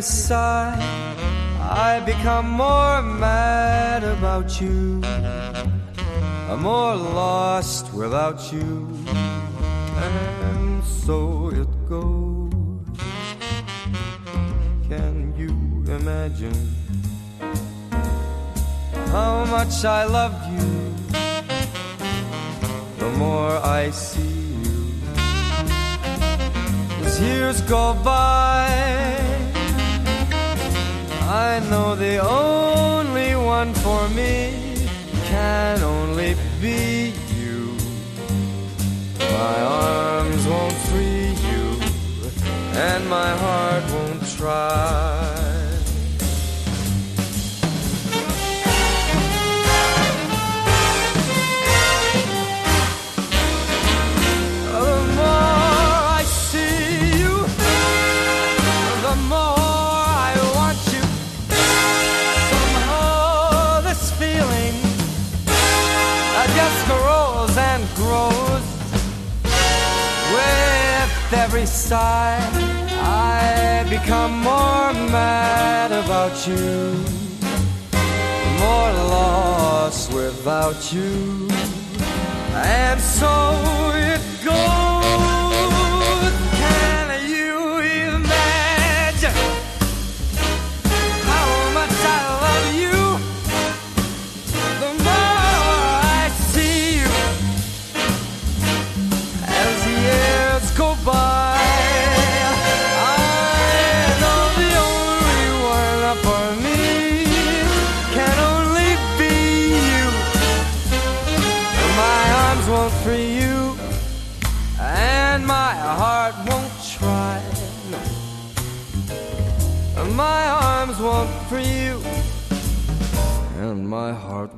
Sigh, I become more mad about you. I'm more lost without you, and so it goes. Can you imagine how much I love you? The more I see you, as years go by, I know the only one for me can only be you. My arms won't free you, and my heart won't try. Every sigh, I become more mad about you, more lost without you, and so it goes.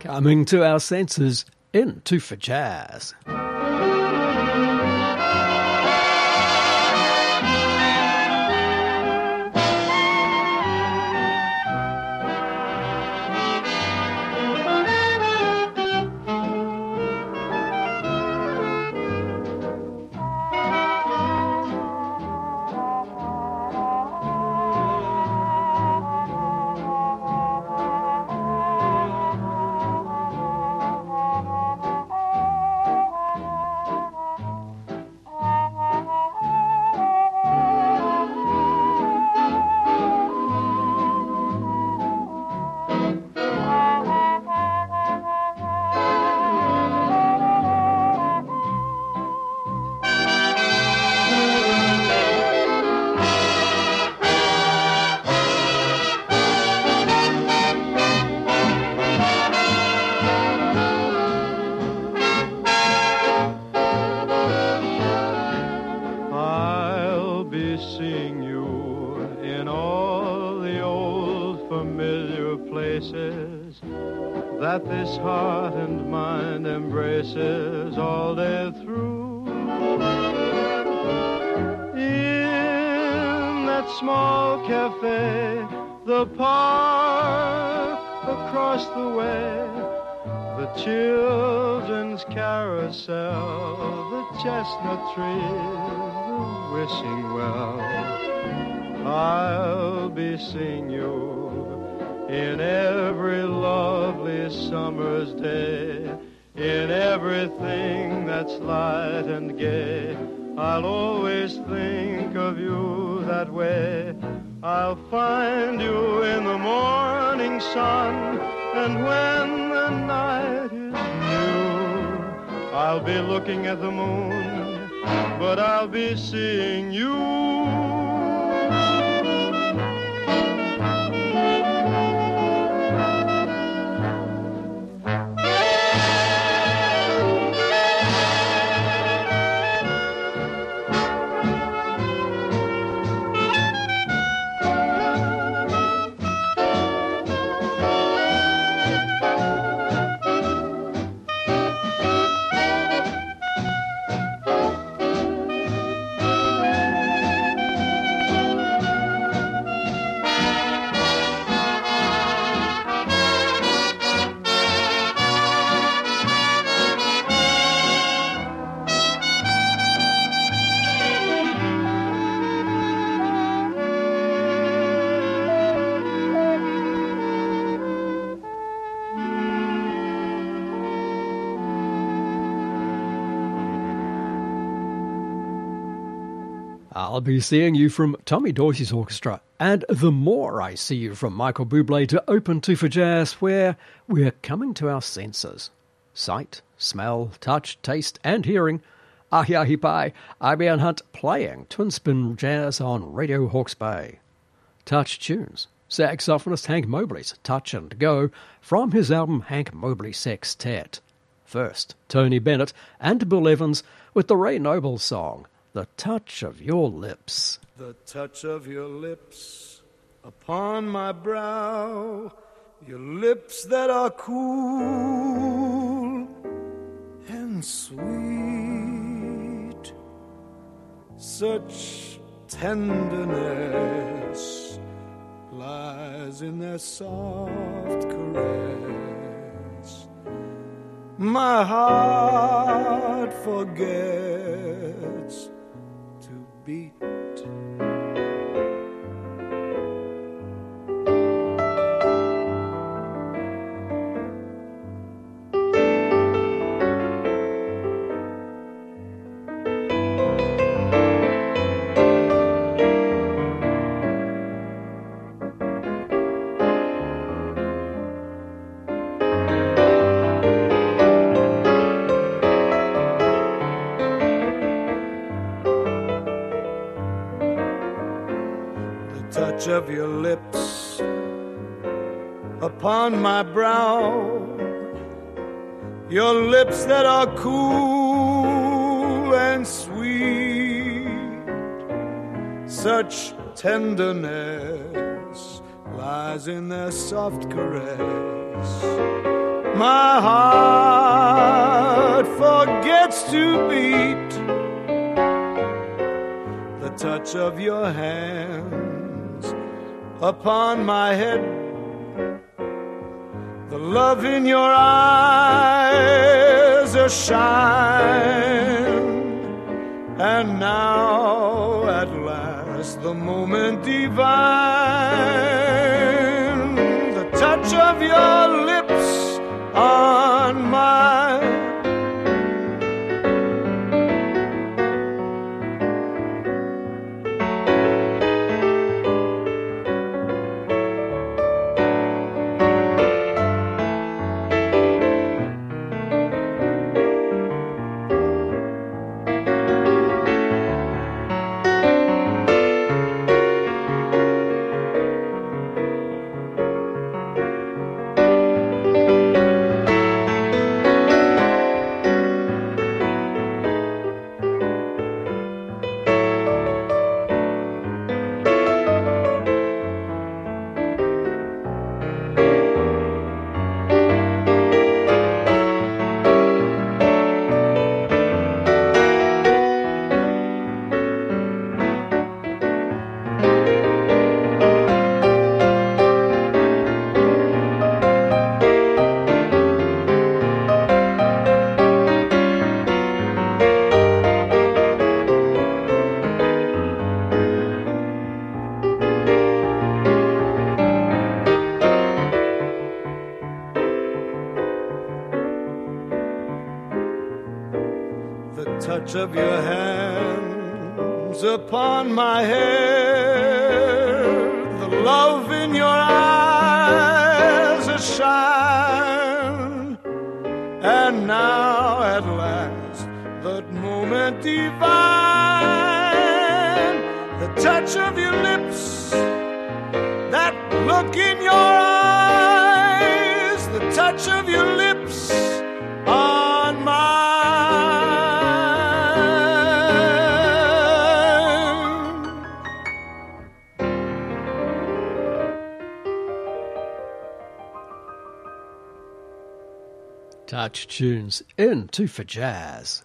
Coming to our senses in into for jazz. Be seeing you from Tommy Dorsey's orchestra, and the more I see you from Michael Bublé to Open Two for Jazz, where we're coming to our senses sight, smell, touch, taste, and hearing. Ahi Ahi Pai, IBN Hunt playing Twin Spin Jazz on Radio Hawke's Bay. Touch tunes, saxophonist Hank Mobley's Touch and Go from his album Hank Mobley Sextet. First, Tony Bennett and Bill Evans with the Ray Noble song, The Touch of Your Lips. The touch of your lips upon my brow, your lips that are cool and sweet. Such tenderness lies in their soft caress. My heart forgets touch of your lips upon my brow, your lips that are cool and sweet, such tenderness lies in their soft caress. My heart forgets to beat the touch of your hands upon my head, the love in your eyes a shine, and now at last the moment divine, the touch of your lips on touch of your hands upon my hair, the love in your eyes a shine, and now at last that moment divine, the touch of your lips, that look in your eyes, Tunes in Two for Jazz.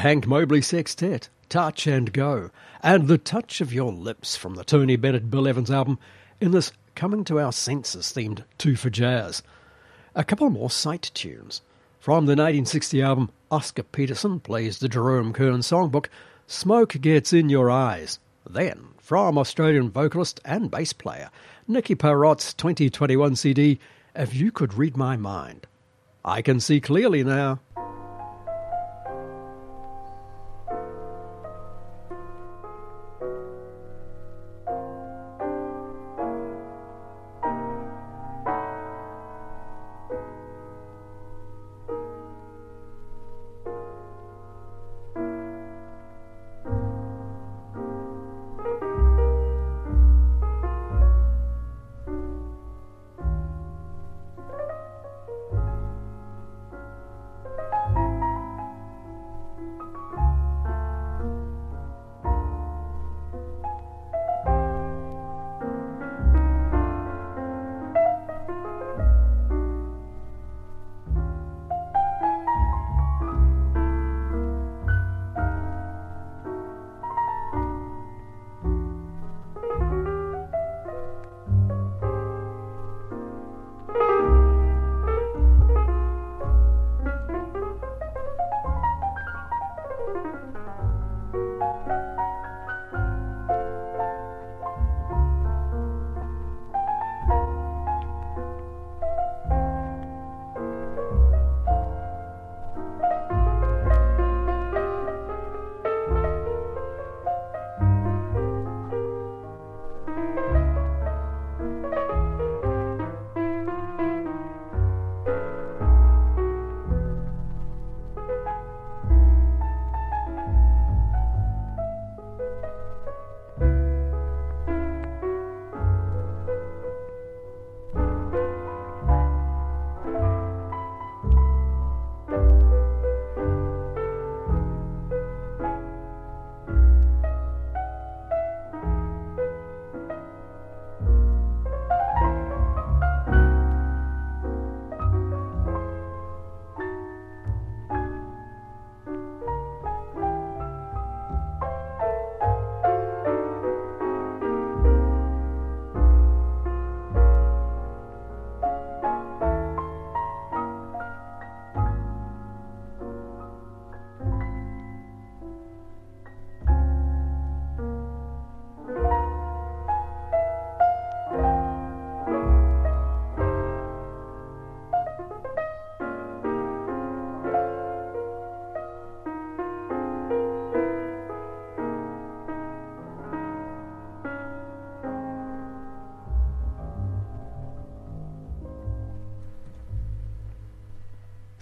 Hank Mobley Sextet, Touch and Go, and The Touch of Your Lips from the Tony Bennett Bill Evans album in this Coming to Our Senses themed Two for Jazz. A couple more sight tunes. From the 1960 album, Oscar Peterson plays the Jerome Kern songbook, Smoke Gets in Your Eyes. Then, from Australian vocalist and bass player Nicky Parrott's 2021 CD, If You Could Read My Mind. I can see clearly now.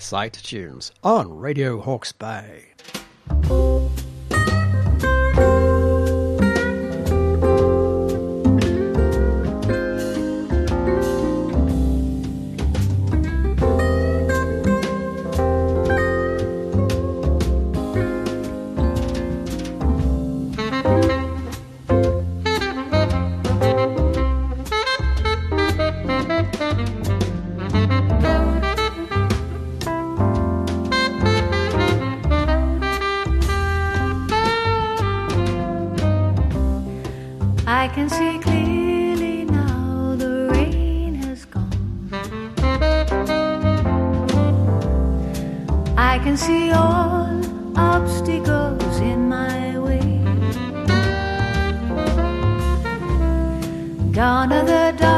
Sight Tunes on Radio Hawke's Bay. Look all around, there's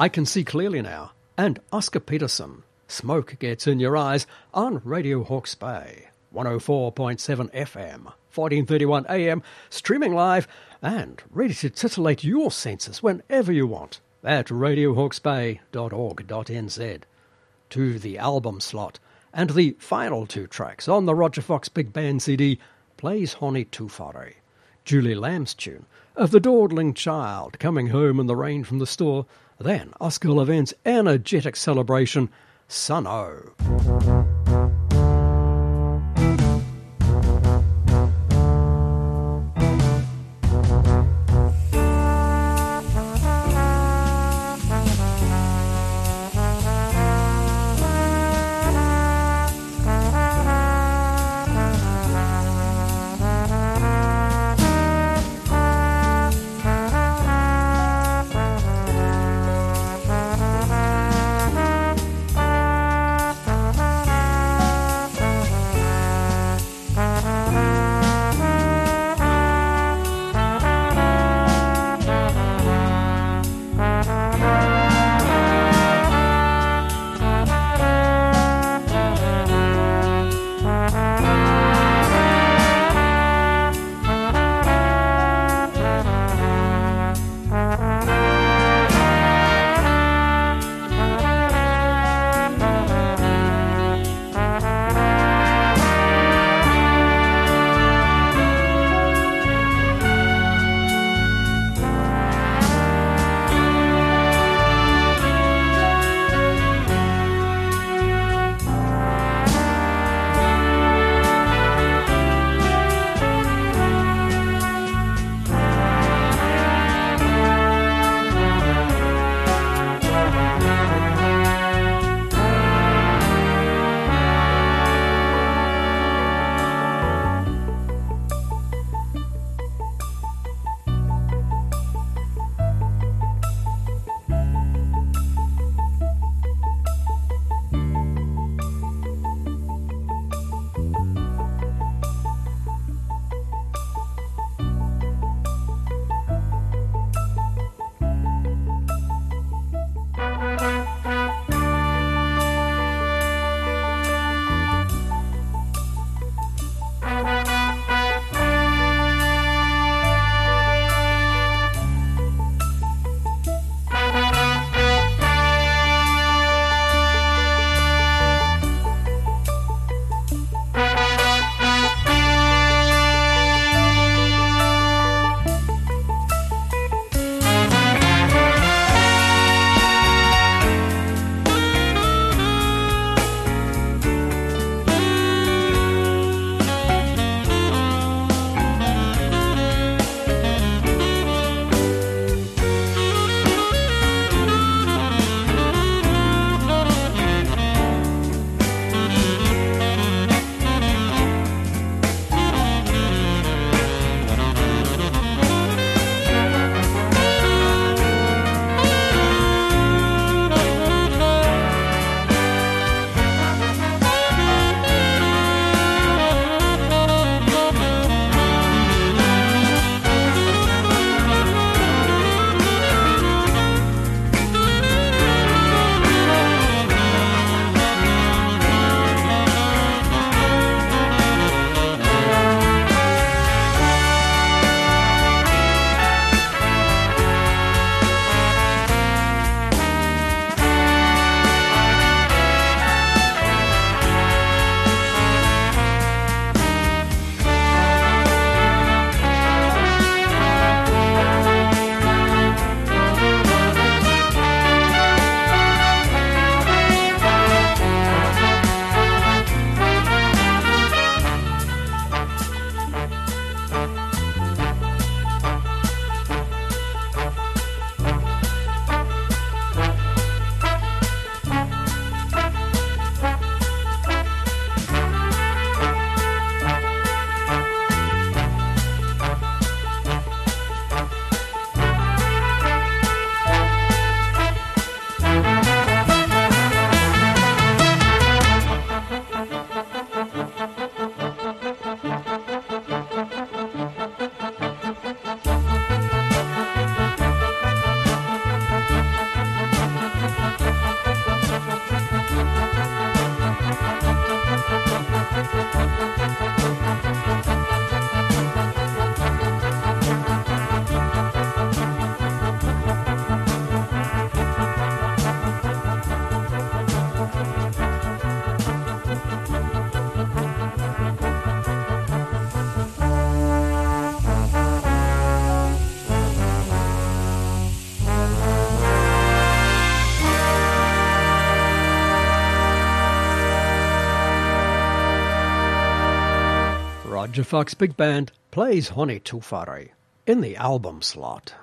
I Can See Clearly Now, and Oscar Peterson. Smoke Gets in Your Eyes on Radio Hawke's Bay, 104.7 FM, 1431 AM, streaming live and ready to titillate your senses whenever you want at radiohawksbay.org.nz. To the album slot, and the final two tracks on the Roger Fox Big Band CD plays Hone Tuwhare, Julie Lamb's tune of the dawdling child coming home in the rain from the store then Oscar Laven's energetic celebration, Sun O. Fox Big Band plays Hone Tuwhare in the album slot.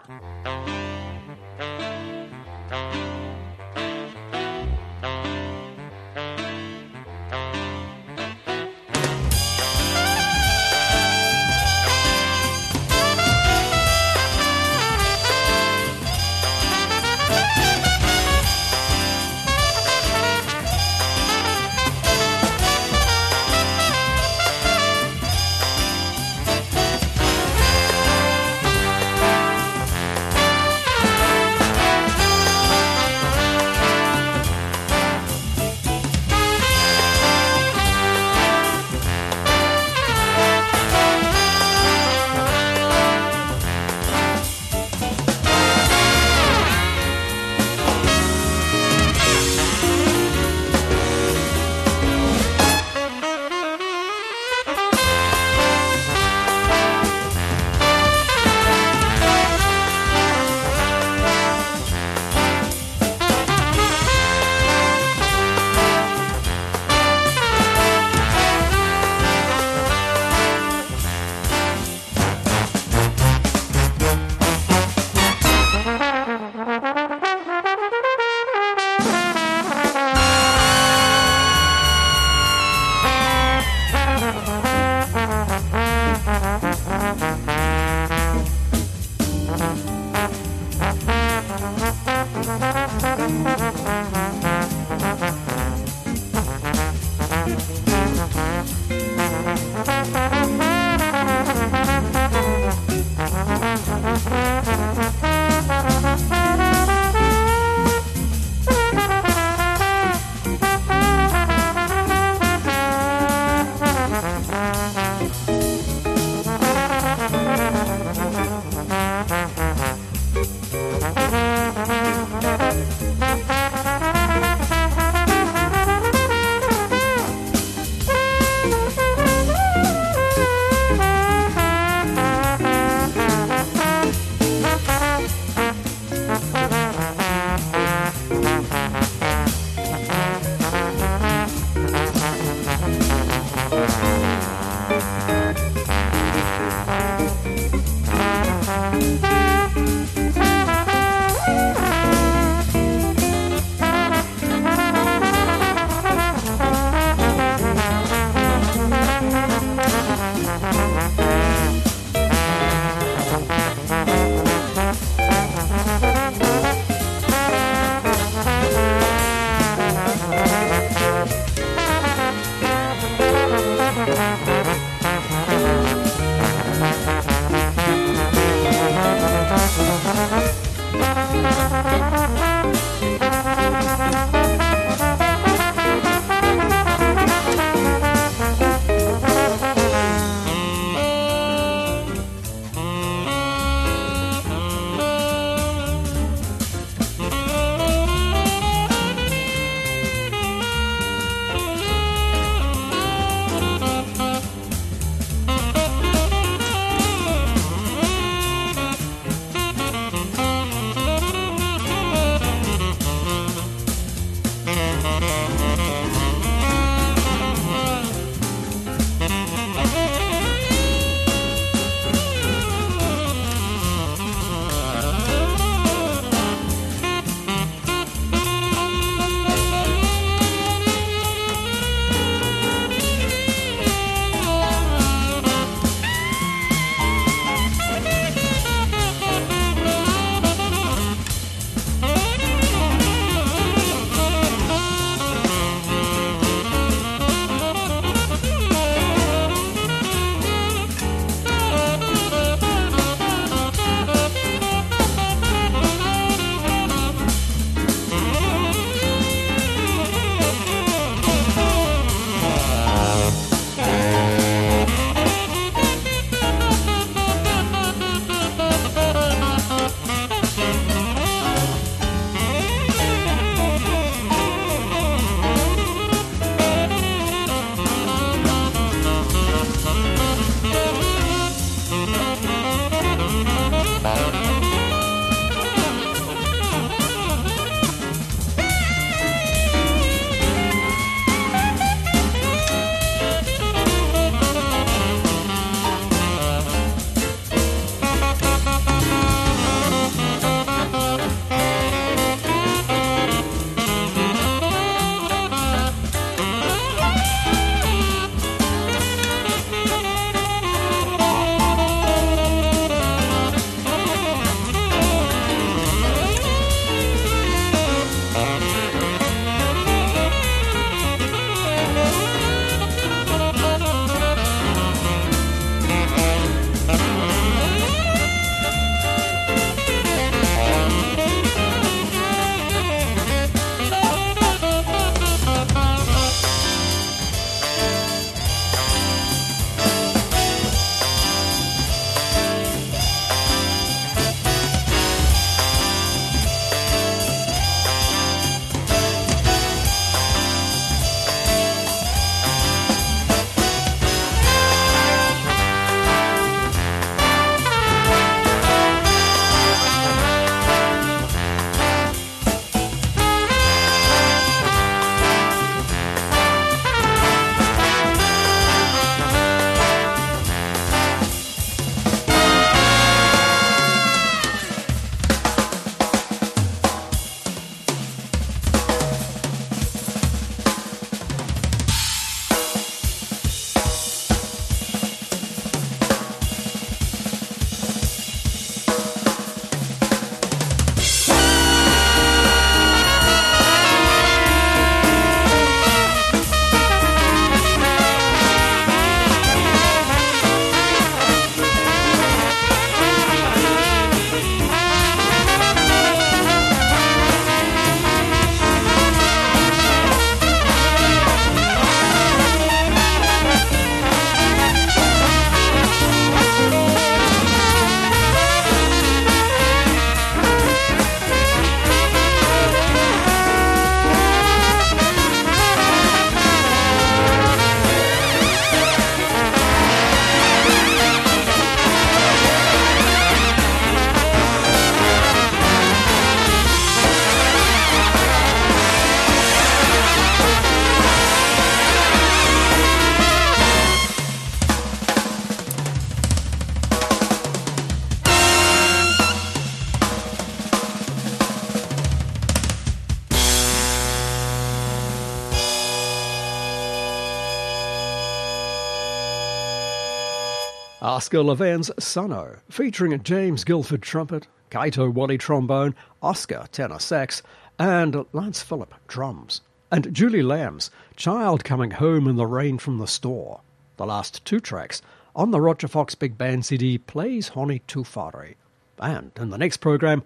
Oscar Laven's Sunno, featuring James Guilford trumpet, Kaito Wally trombone, Oscar tenor sax, and Lance Phillip drums. And Julie Lamb's Child Coming Home in the Rain from the Store. The last two tracks on the Roger Fox Big Band CD plays Hone Tuwhare. And in the next program,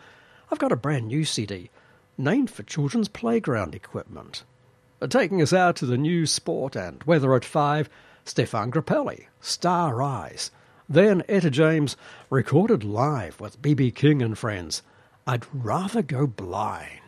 I've got a brand new CD named for children's playground equipment. Taking us out to the new sport, and weather at 5, Stéphane Grappelli, Star Eyes. Then Etta James, recorded live with B.B. King and friends. I'd rather go blind.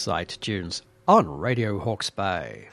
Sight tunes on Radio Hawke's Bay.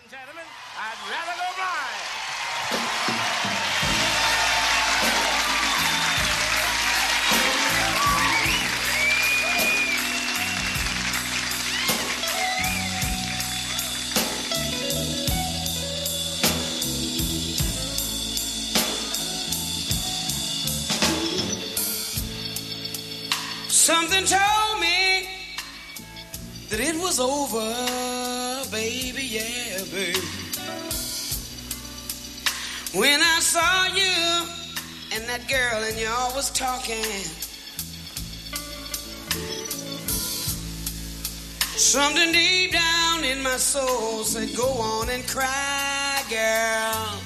Cry, girl.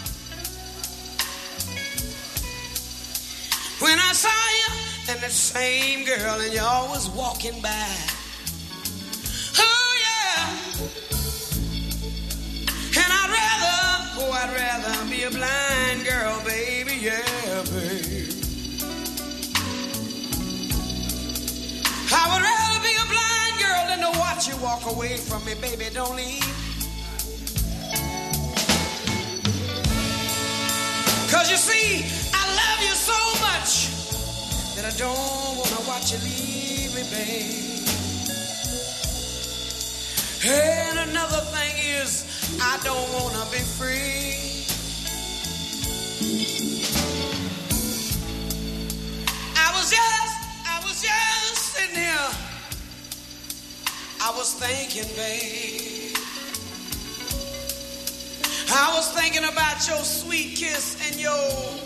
When I saw you and the same girl and y'all was walking by. Oh yeah. And I'd rather, oh I'd rather be a blind girl, baby, yeah, baby. I would rather be a blind girl than to watch you walk away from me, baby, don't leave. See, I love you so much that I don't wanna watch you leave me, babe. And another thing is, I don't wanna be free. I was just, I was just sitting here. I was thinking, babe. I was thinking about your sweet kiss your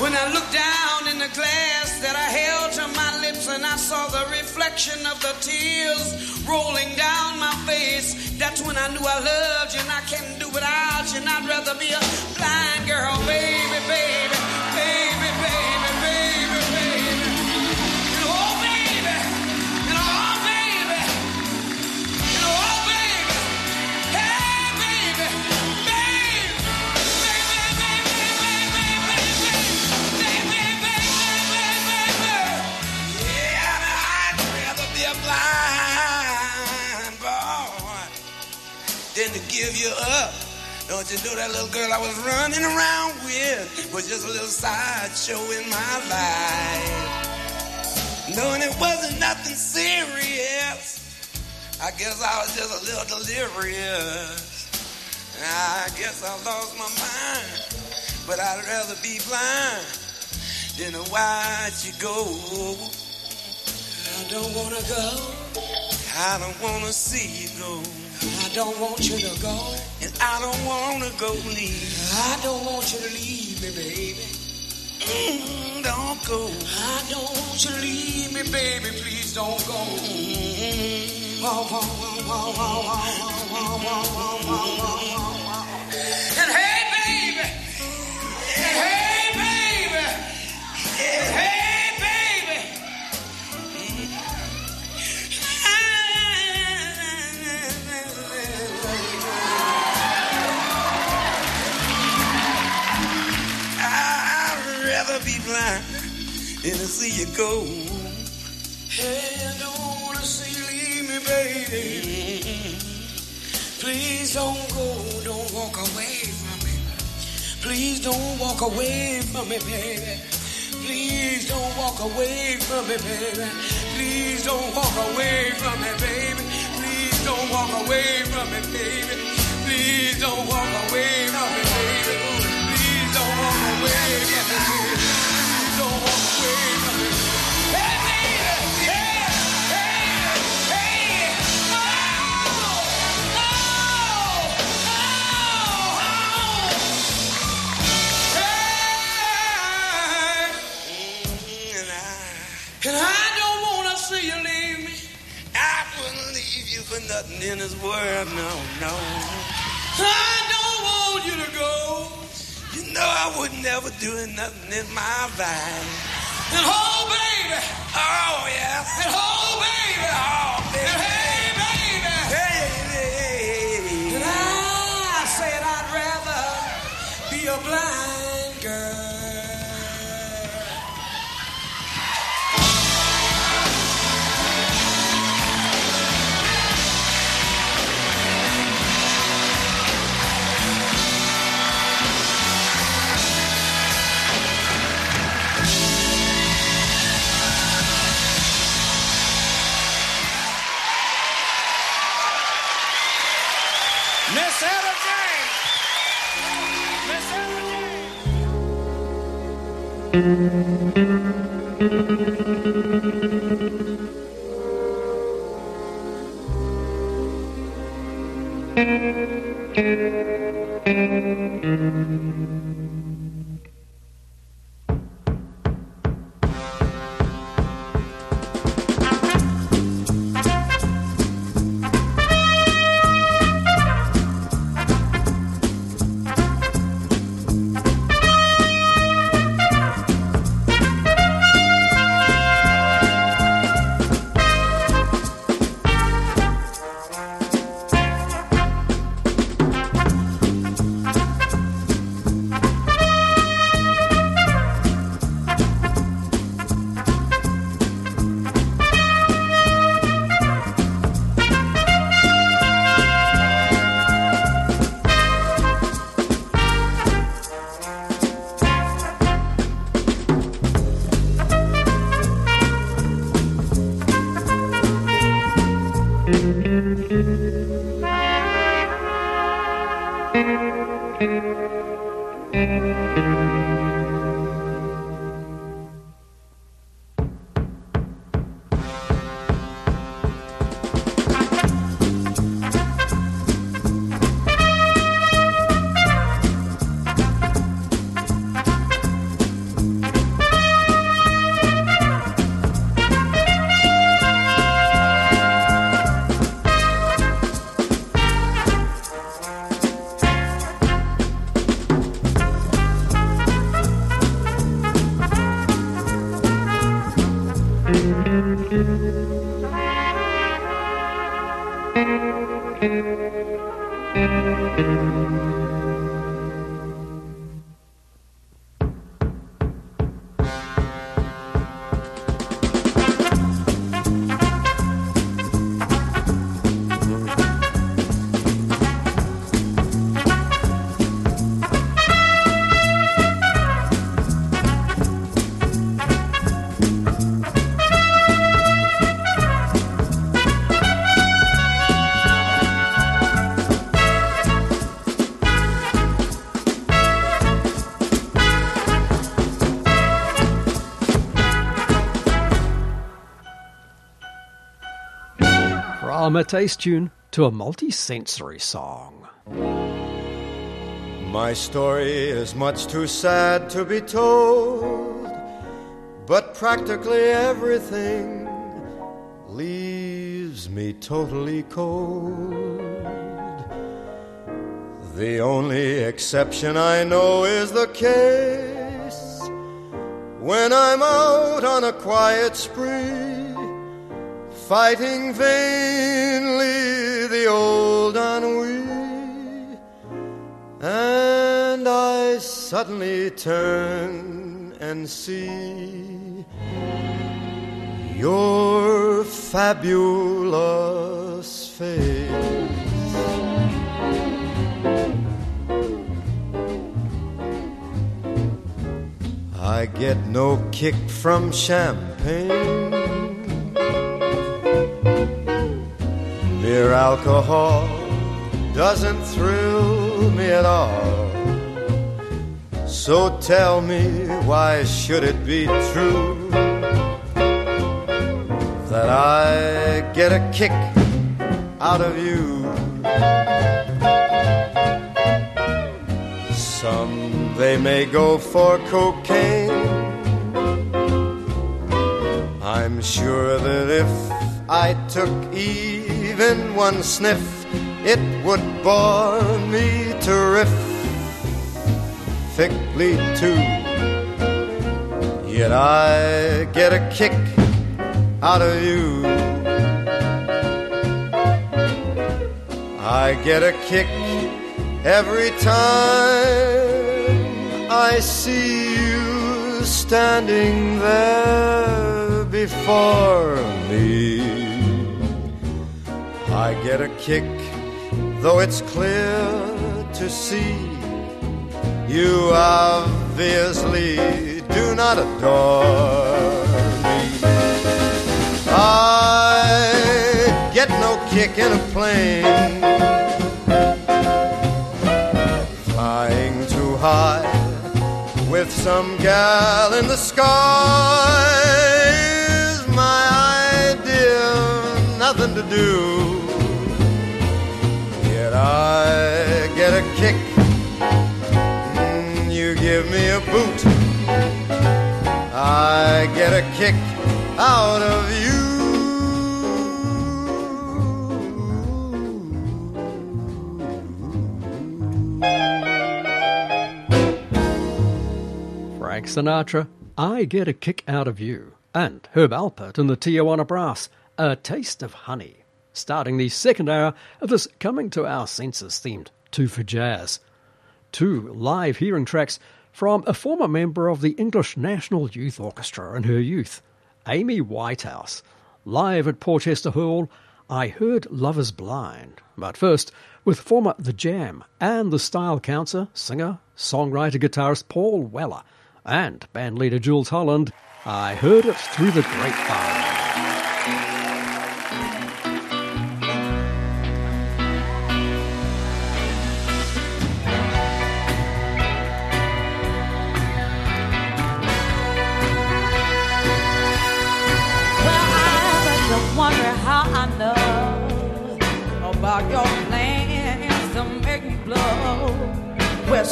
When I looked down in the glass that I held to my lips and I saw the reflection of the tears rolling down my face, that's when I knew I loved you and I can't do without you. And I'd rather be a blind girl, baby, baby, to give you up. Don't you know that little girl I was running around with was just a little sideshow in my life? Knowing it wasn't nothing serious, I guess I was just a little delirious. I guess I lost my mind, but I'd rather be blind than to watch you go. I don't wanna go. I don't wanna see you go. Don't want you to go. And I don't want to go leave. I don't want you to leave me, baby. Mm, don't go. I don't want you to leave me, baby. Please don't go. Mm-hmm. And hey, baby. And hey, baby. And hey. Blind and to see you go. Hey, I don't wanna see you leave me, baby. Please don't go, don't walk away from me. Please don't walk away from me, baby. Please don't walk away from me, baby. Please don't walk away from me, baby. Please don't walk away from me, baby. Please don't walk away from me, baby. Please don't walk away from me, baby. Leave nothing in this world, no, no. I don't want you to go. You know I would never do nothing in my life. And oh, baby. Oh, yeah. And oh, baby. Oh, baby. From a taste tune to a multi-sensory song. My story is much too sad to be told, but practically everything leaves me totally cold. The only exception I know is the case when I'm out on a quiet spree fighting vainly the old ennui. And I suddenly turn and see your fabulous face. I get no kick from champagne Mere alcohol doesn't thrill me at all. So tell me, why should it be true that I get a kick out of you? Some they may go for cocaine. I'm sure that if I took E even one sniff, it would bore me terrifically too. Yet I get a kick out of you. I get a kick every time I see you standing there before me. I get a kick, though it's clear to see you obviously do not adore me. I get no kick in a plane, flying too high with some gal in the sky is my idea, nothing to do. I get a kick, mm, you give me a boot. I get a kick out of you. Frank Sinatra, I Get a Kick Out of You, and Herb Alpert and the Tijuana Brass, A Taste of Honey, starting the second hour of this Coming to Our Senses themed Two for Jazz. Two live hearing tracks from a former member of the English National Youth Orchestra in her youth, Amy Winehouse, live at Porchester Hall. I heard Love Is Blind, but first with former The Jam and the Style Council, singer, songwriter, guitarist Paul Weller and bandleader Jools Holland, I heard it through the grapevine.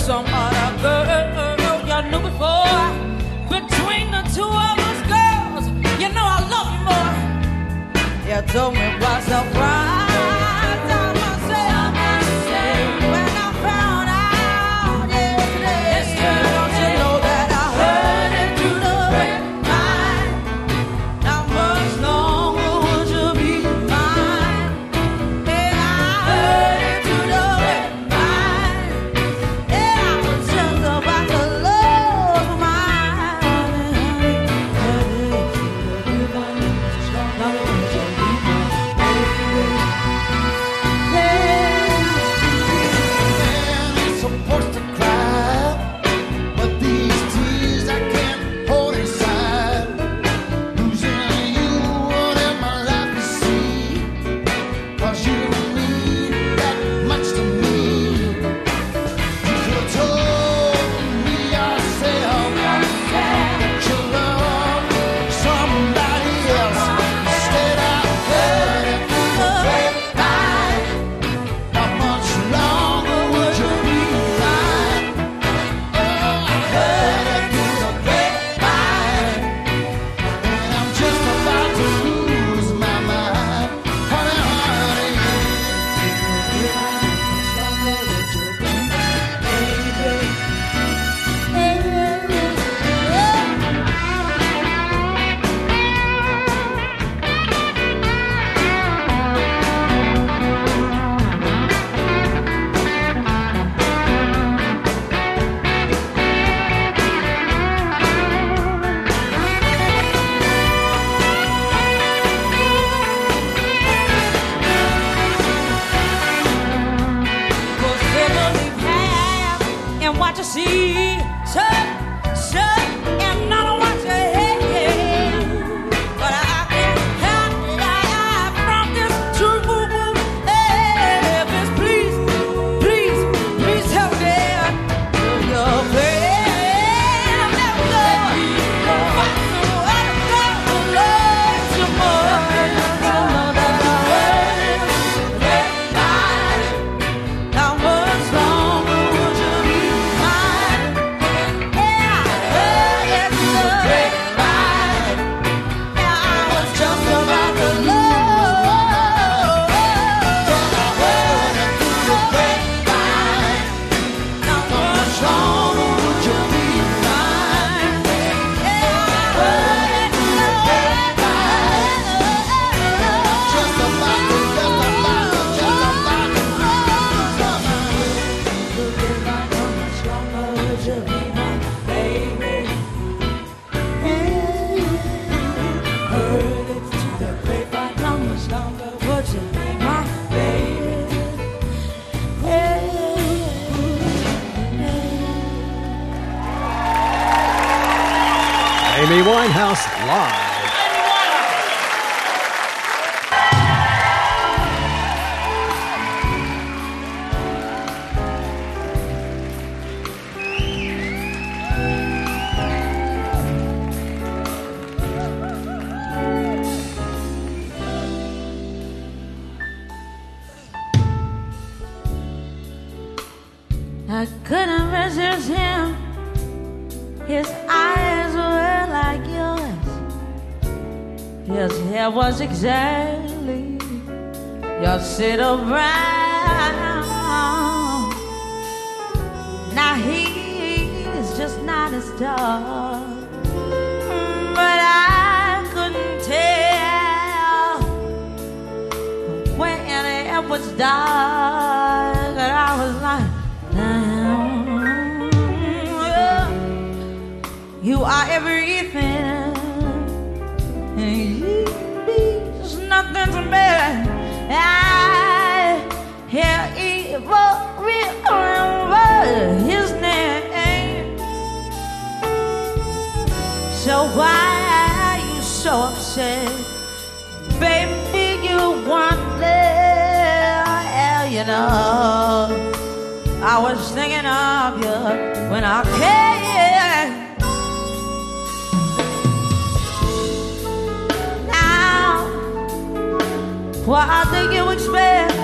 Some other girl you knew before. Between the two of us girls, you know I love you more. You told me by surprise. I your shade of brown. Now he's just not as tall, but I couldn't tell when it was dark. And I was like, "Damn, you are everything. There. I was thinking of you when I came. Now, what do you expect?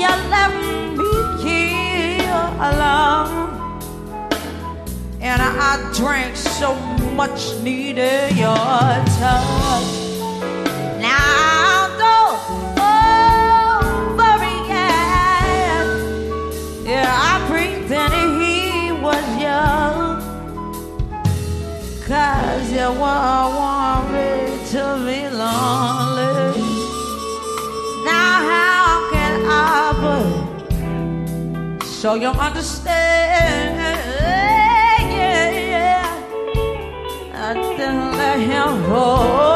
You left me here alone. And I drank so much, needed your touch. Cause you won't want me to be lonely. Now, how can I put so you understand? Yeah, yeah. I didn't let him hold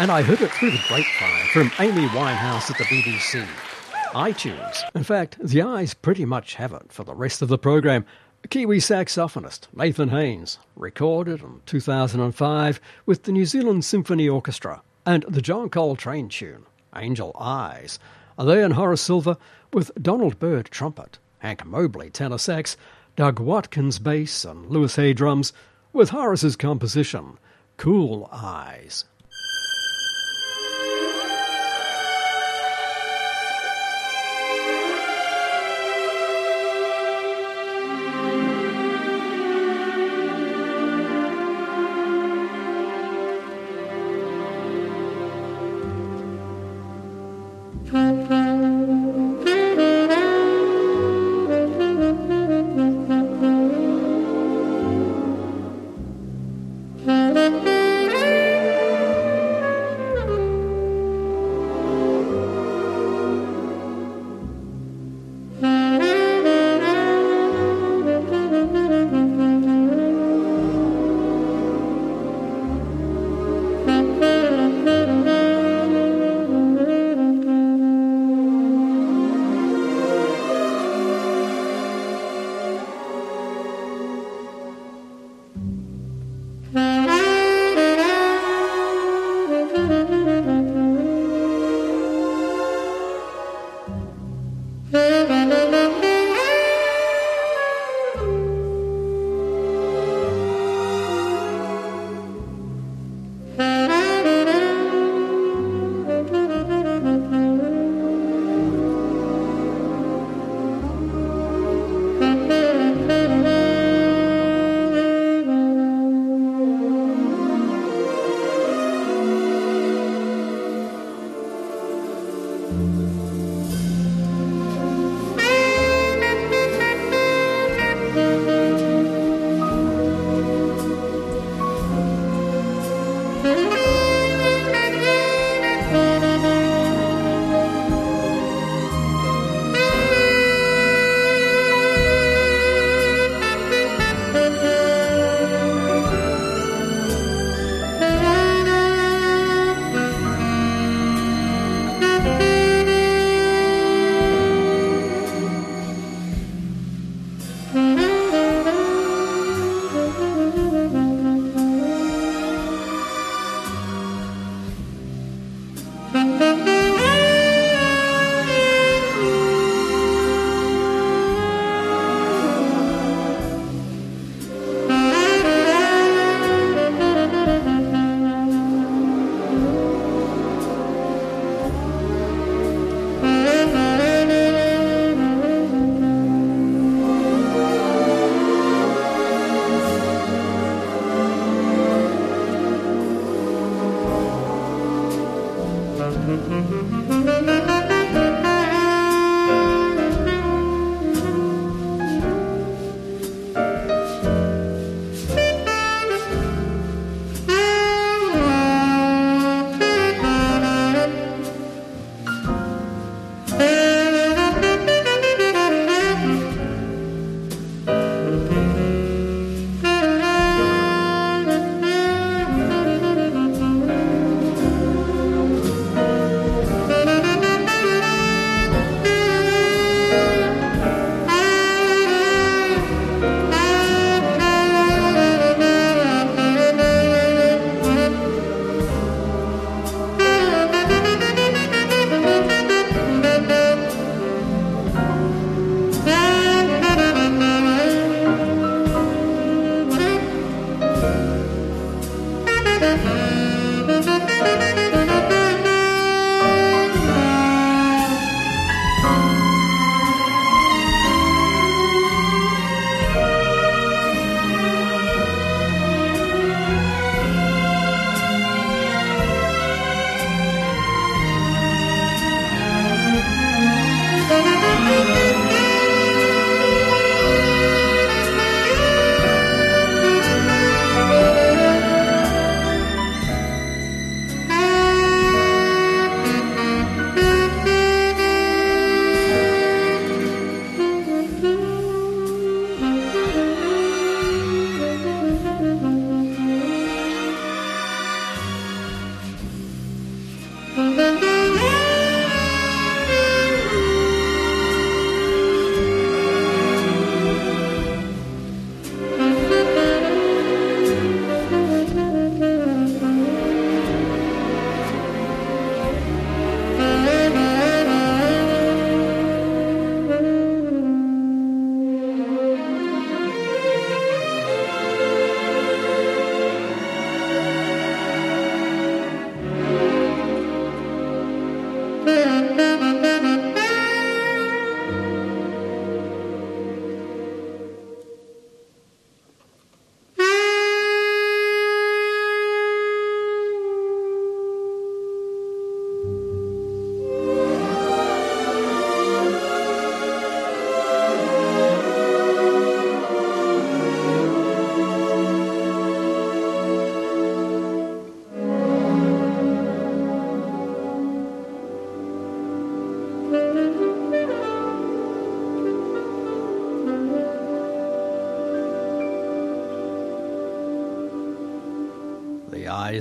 And I heard it through the grapevine from Amy Winehouse at the BBC. iTunes. In fact, the eyes pretty much have it for the rest of the program. Kiwi saxophonist Nathan Haines recorded in 2005 with the New Zealand Symphony Orchestra and the John Coltrane tune Angel Eyes. They and Horace Silver with Donald Byrd trumpet, Hank Mobley tenor sax, Doug Watkins bass, and Louis Hayes drums with Horace's composition Cool Eyes.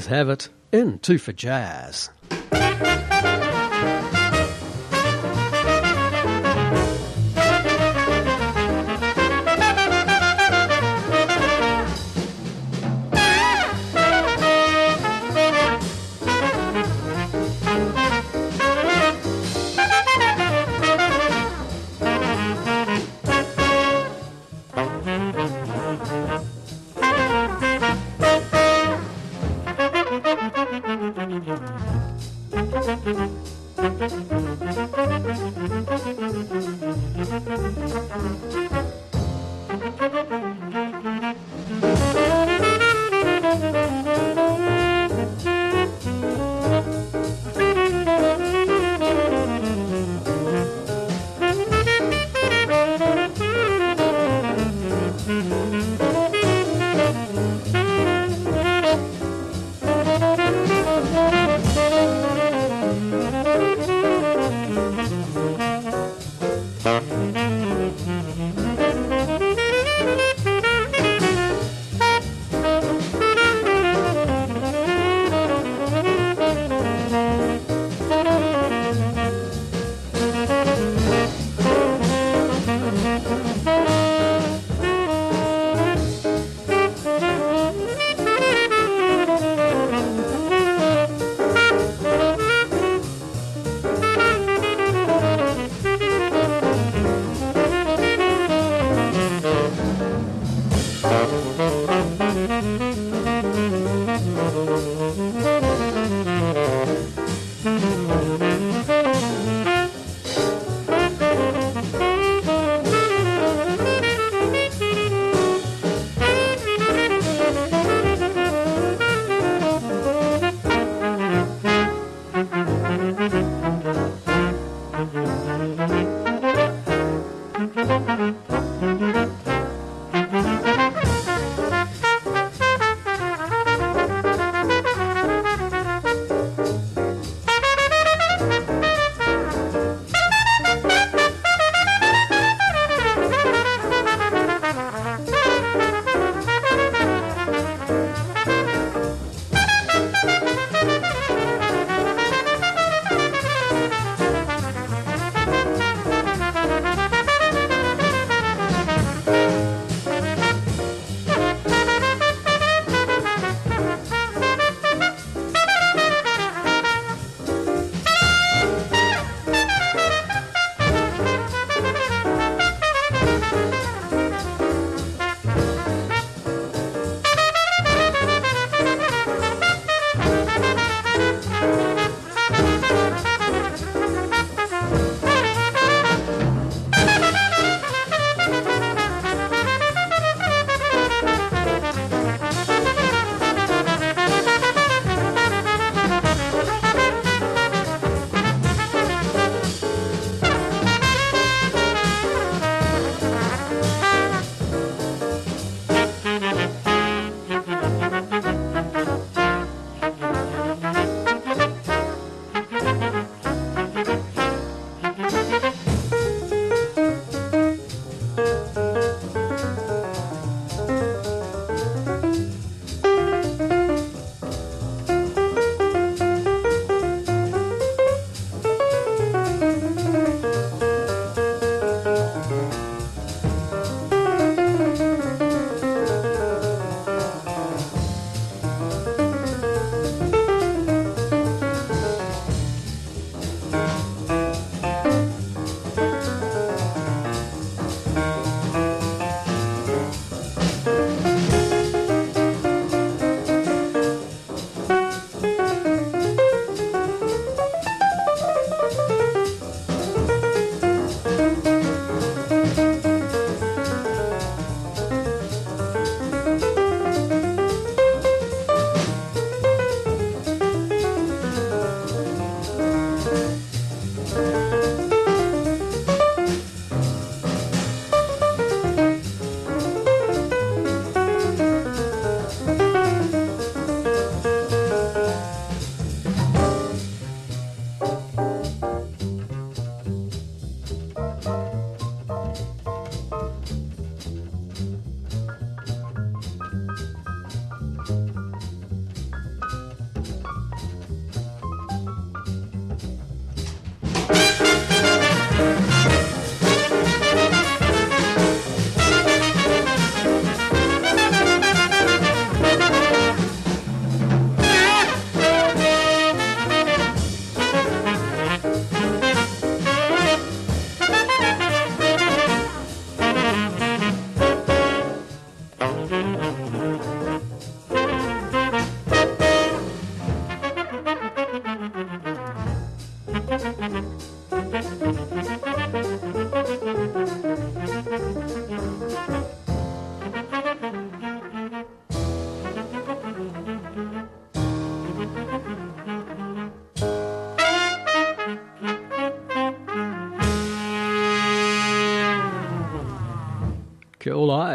Have it. In Two for Jazz.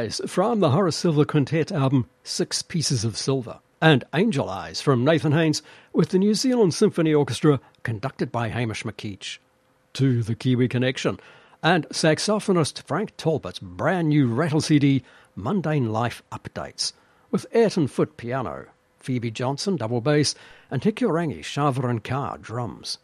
Eyes from the Horace Silver Quintet album Six Pieces of Silver, and Angel Eyes from Nathan Haines with the New Zealand Symphony Orchestra conducted by Hamish McKeich. To the Kiwi Connection, and saxophonist Frank Talbot's brand new Rattle CD Mundane Life Updates with Ayrton Foot piano, Phoebe Johnson double bass, and Hikurangi Schaverien-Kaa drums.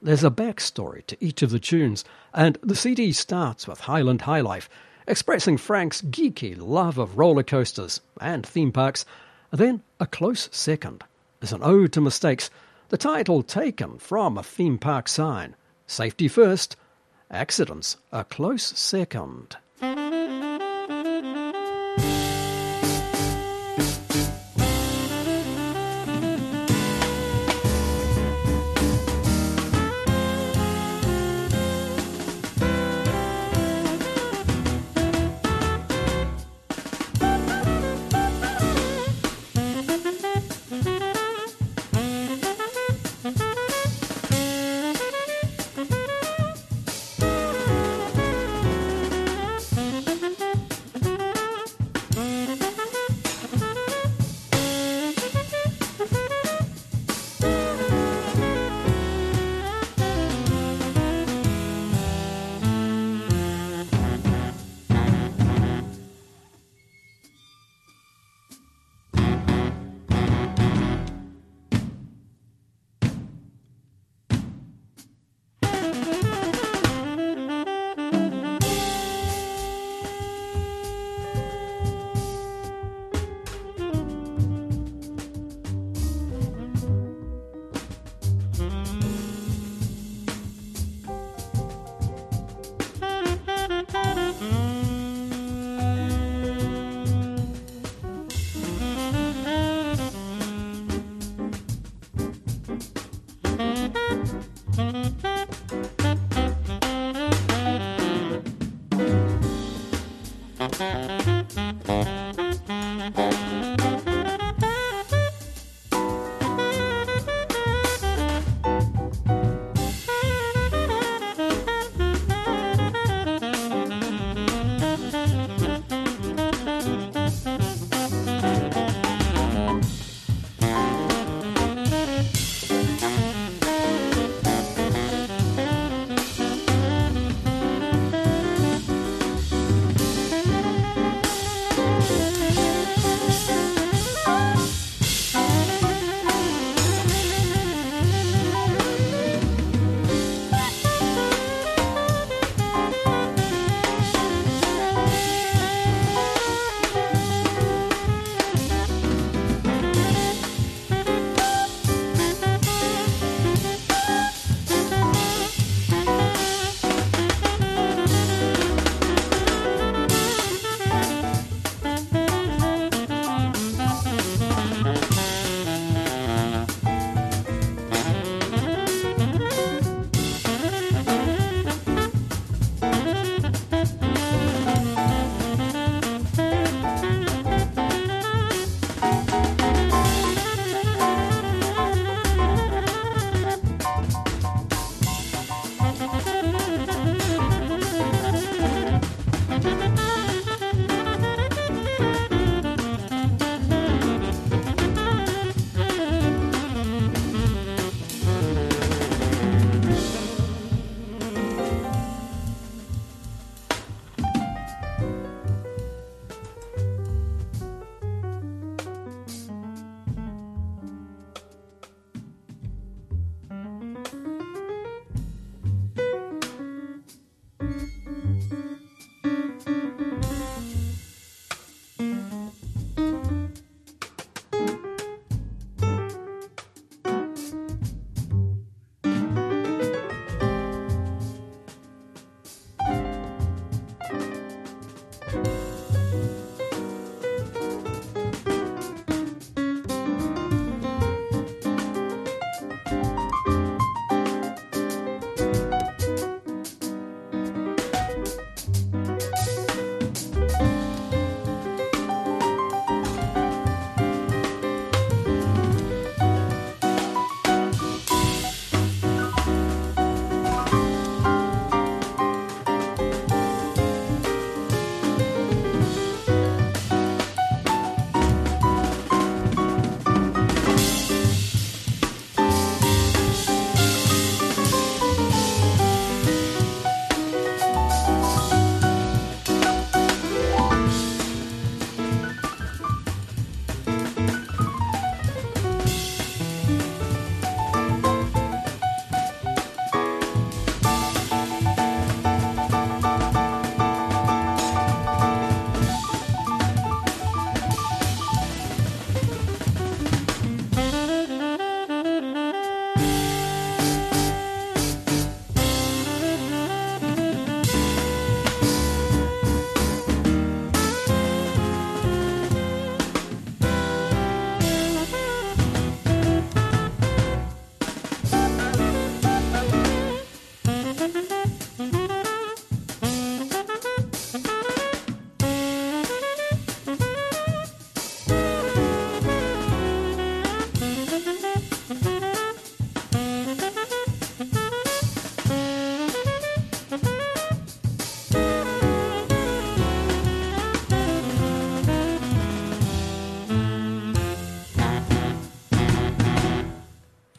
There's a backstory to each of the tunes, and the CD starts with Highland Highlife, expressing Frank's geeky love of roller coasters and theme parks. Then, a close second, is an ode to mistakes, the title taken from a theme park sign. Safety first, accidents a close second.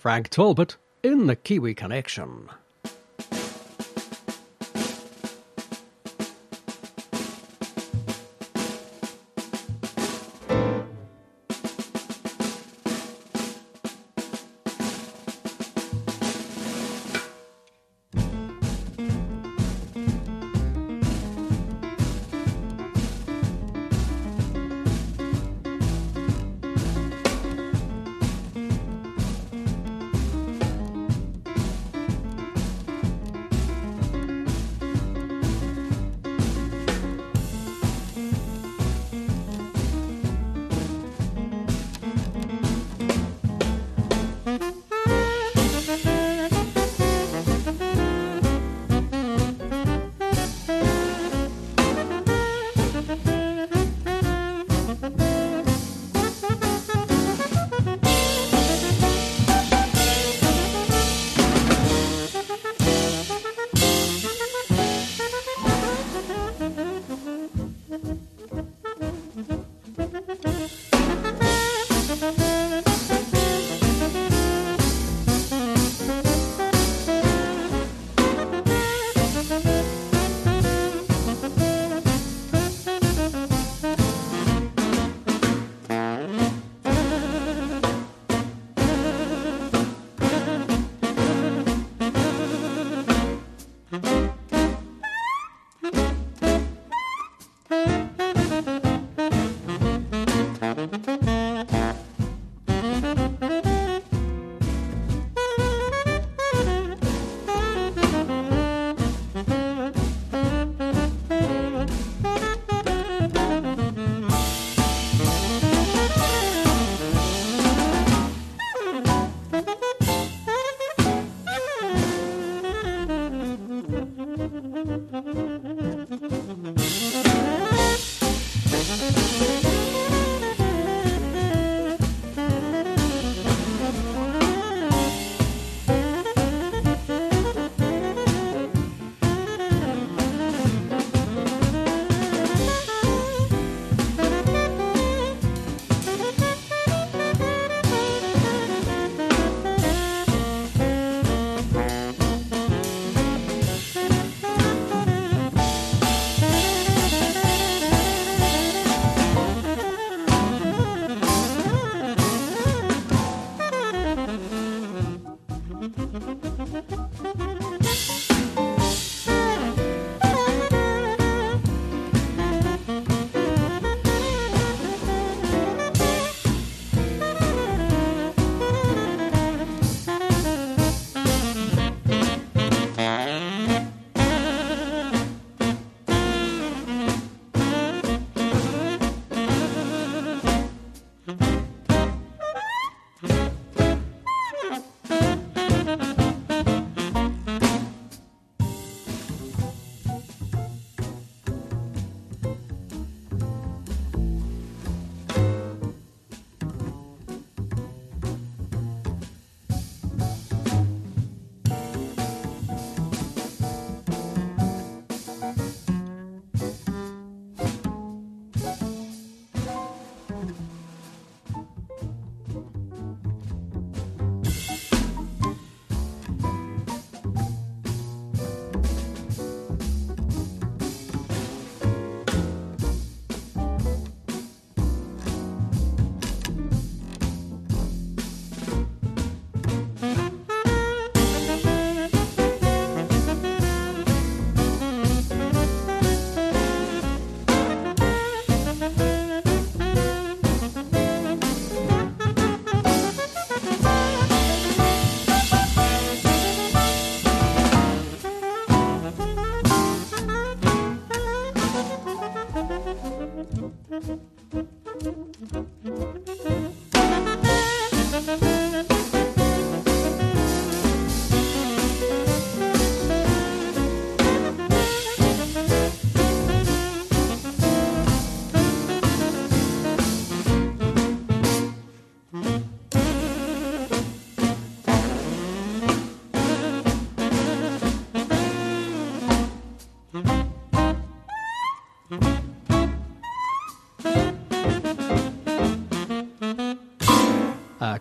Frank Talbot in the Kiwi Connection.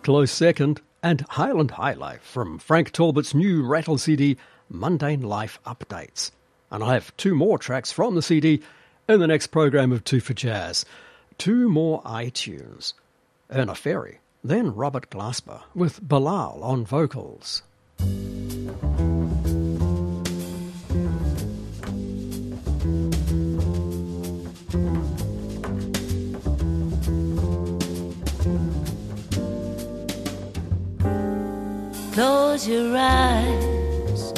Close second, and Highland Highlife from Frank Talbot's new Rattle CD, Mundane Life Updates. And I have two more tracks from the CD in the next program of Two for Jazz. Two more iTunes. Erna Ferry, then Robert Glasper with Bilal on vocals. Close your eyes.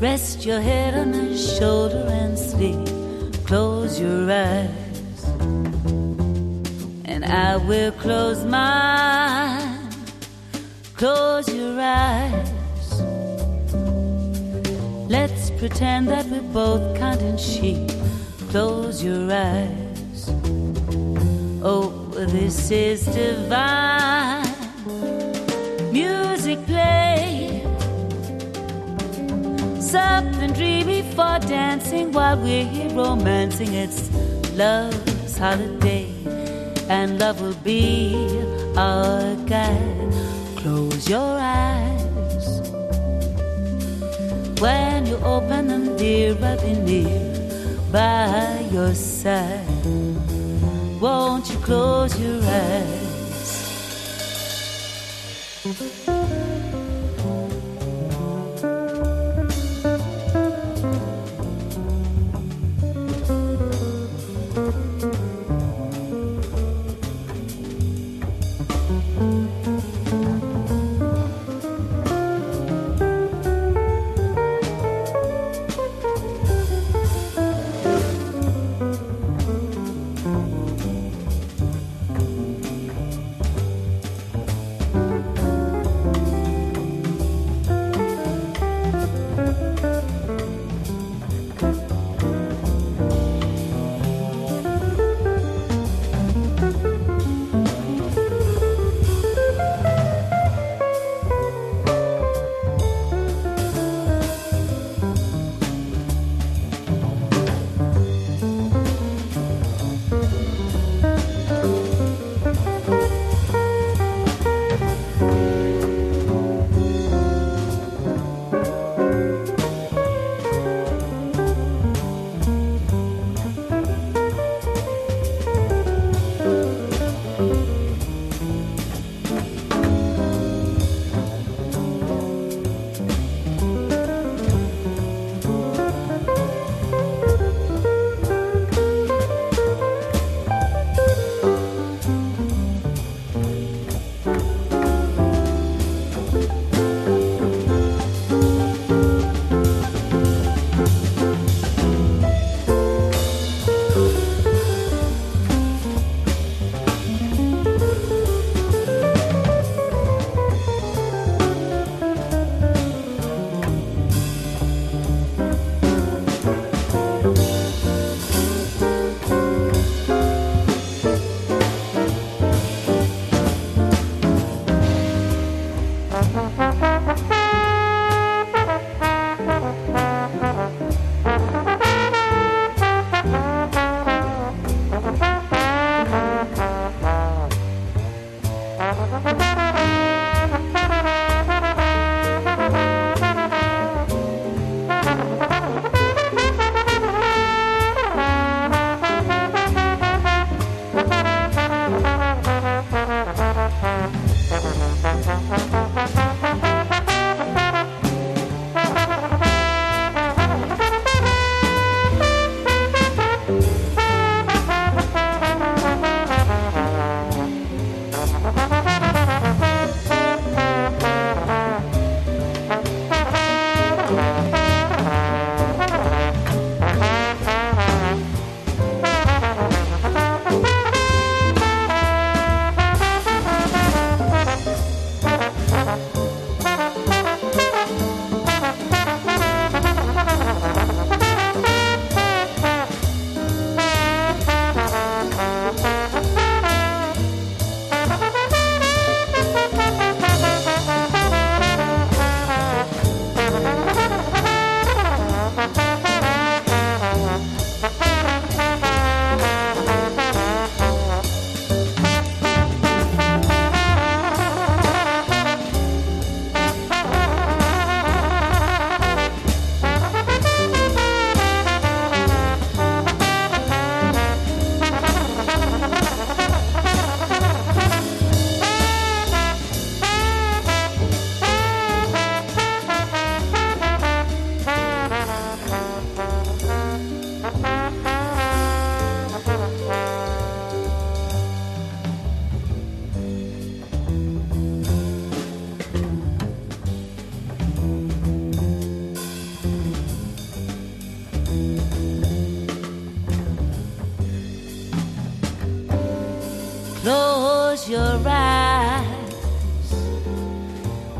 Rest your head on my shoulder and sleep. Close your eyes. And I will close mine. Close your eyes. Let's pretend that we're both counting sheep. Close your eyes. Oh, this is divine music play. Something dreamy for dancing while we're here romancing. It's love's holiday, and love will be our guide. Close your eyes. When you open them, dear, I'll be near by your side. Won't you close your eyes? Close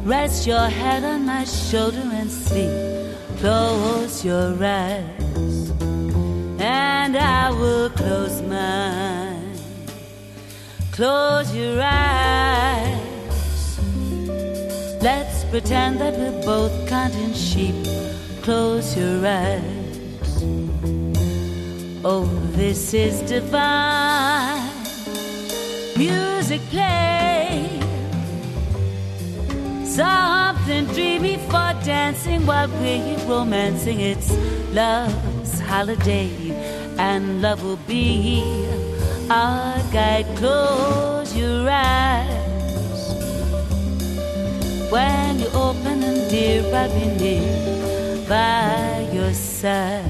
Rest your head on my shoulder and sleep. Close your eyes, and I will close mine. Close your eyes. Let's pretend that we're both counting sheep. Close your eyes. Oh, this is divine. Music play. Something dreamy for dancing while we're romancing. It's love's holiday, and love will be our guide. Close your eyes. When you open them, dear, I'll be near by your side.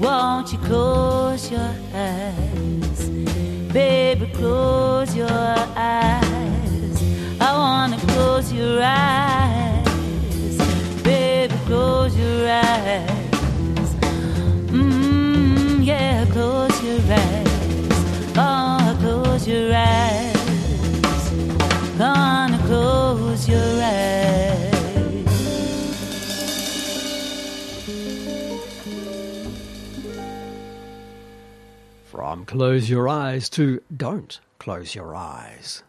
Won't you close your eyes? Baby, close your eyes. Close your eyes. Baby, close your eyes. Mmm, yeah, close your eyes. Oh, close your eyes. Gonna close your eyes. From Close Your Eyes to Don't Close Your Eyes.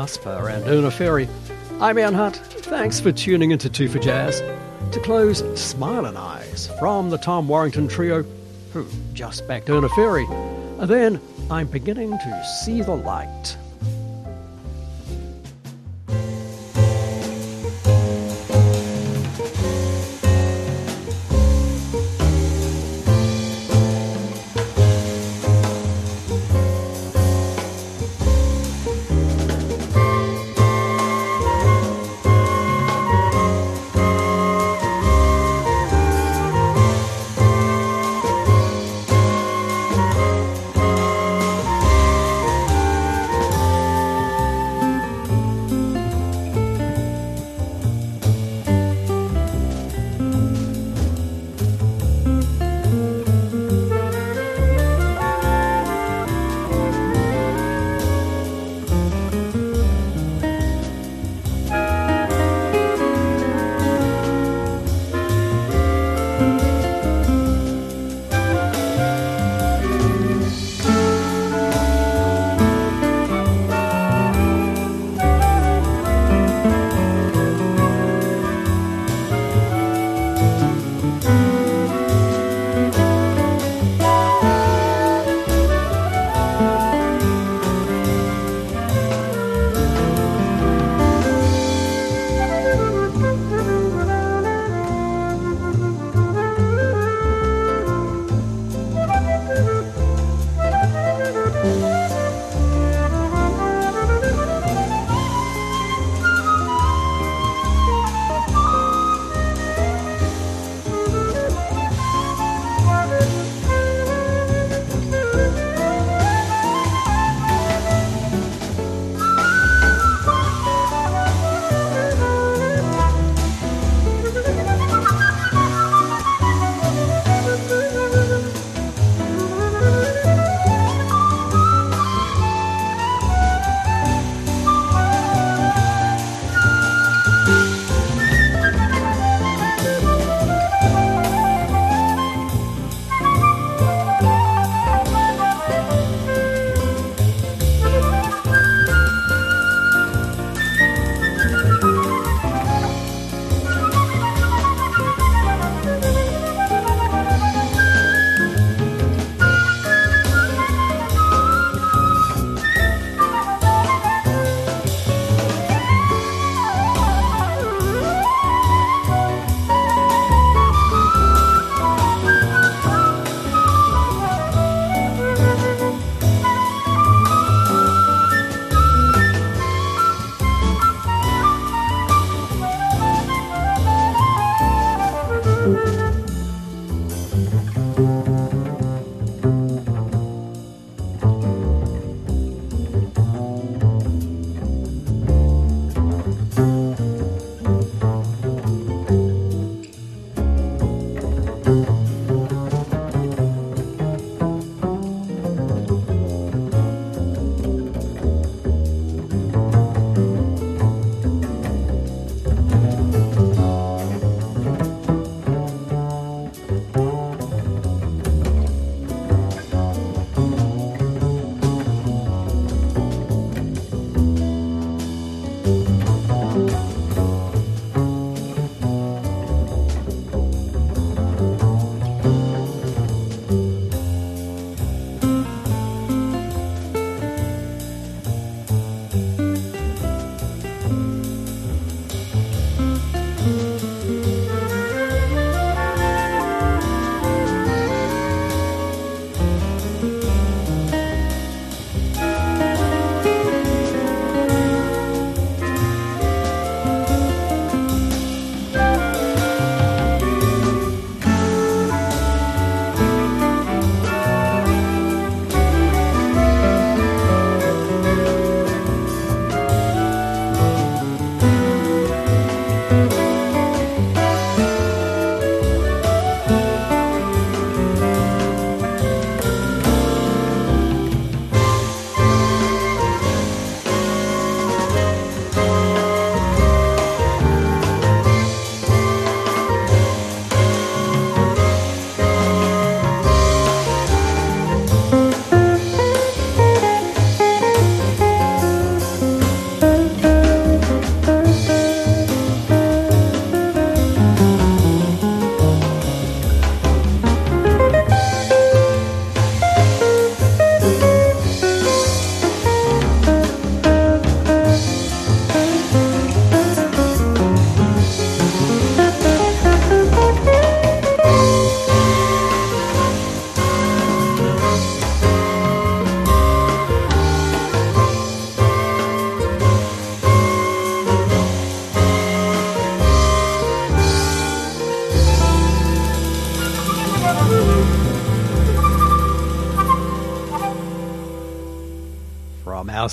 Glasper and Erna Ferry. I'm Ian Hutt. Thanks for tuning into Two for Jazz. To close, Smiling Eyes from the Tom Warrington Trio, who just backed Erna Ferry. And then, I'm beginning to see the light.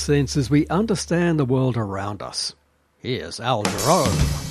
Senses, we understand the world around us. Here's Al Jarreau.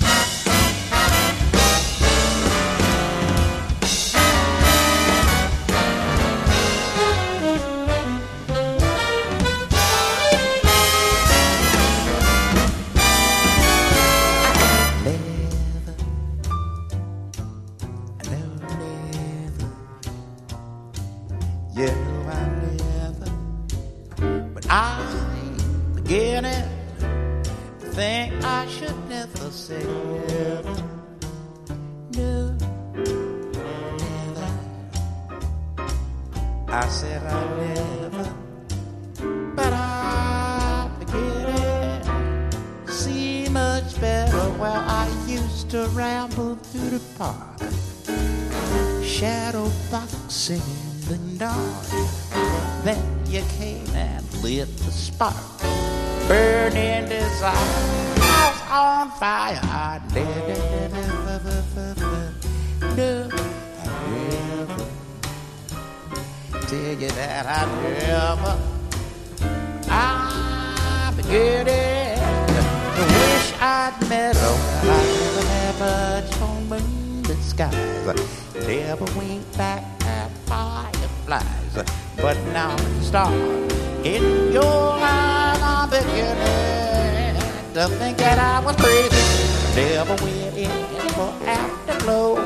But now the star in your eyes, I'm beginning to think that I was crazy. Never went in for afterglow.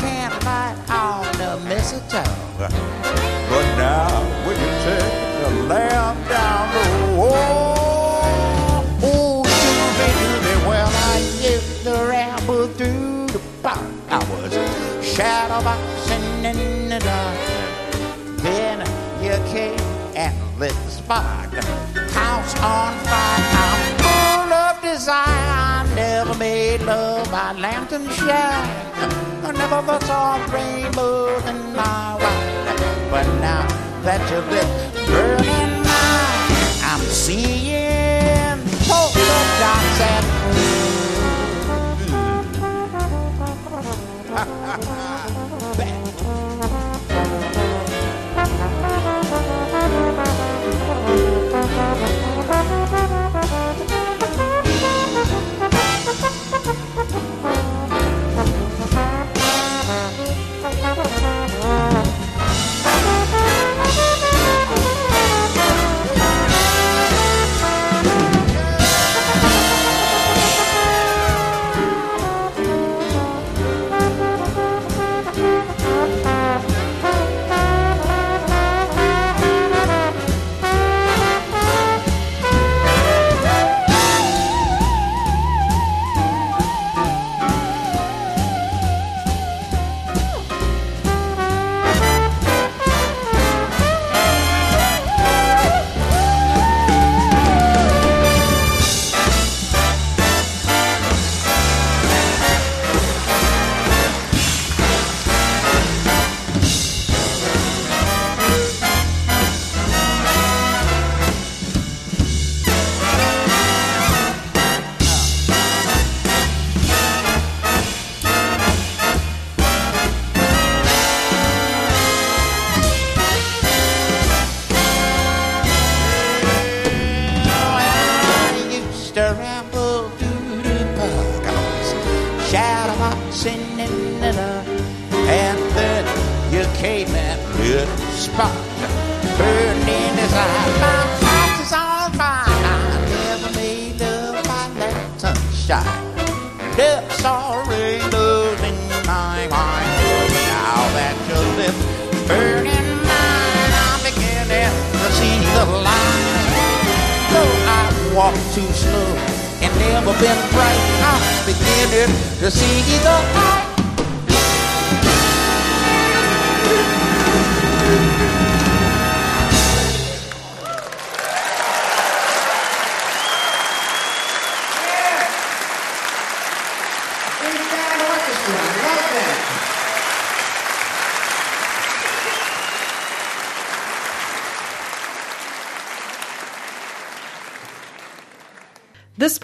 Can't light on the mistletoe. But now when you take the lamp down the wall, oh, oh doobie doobie, well, I used to ramble through the park. I was shadow boxing in the dark. Then you came and lit the spark. House on fire, I'm full of desire. I never made love by lantern shine. I never saw rainbows in my wine. But now that you lit burning mine, I'm seeing polka dots and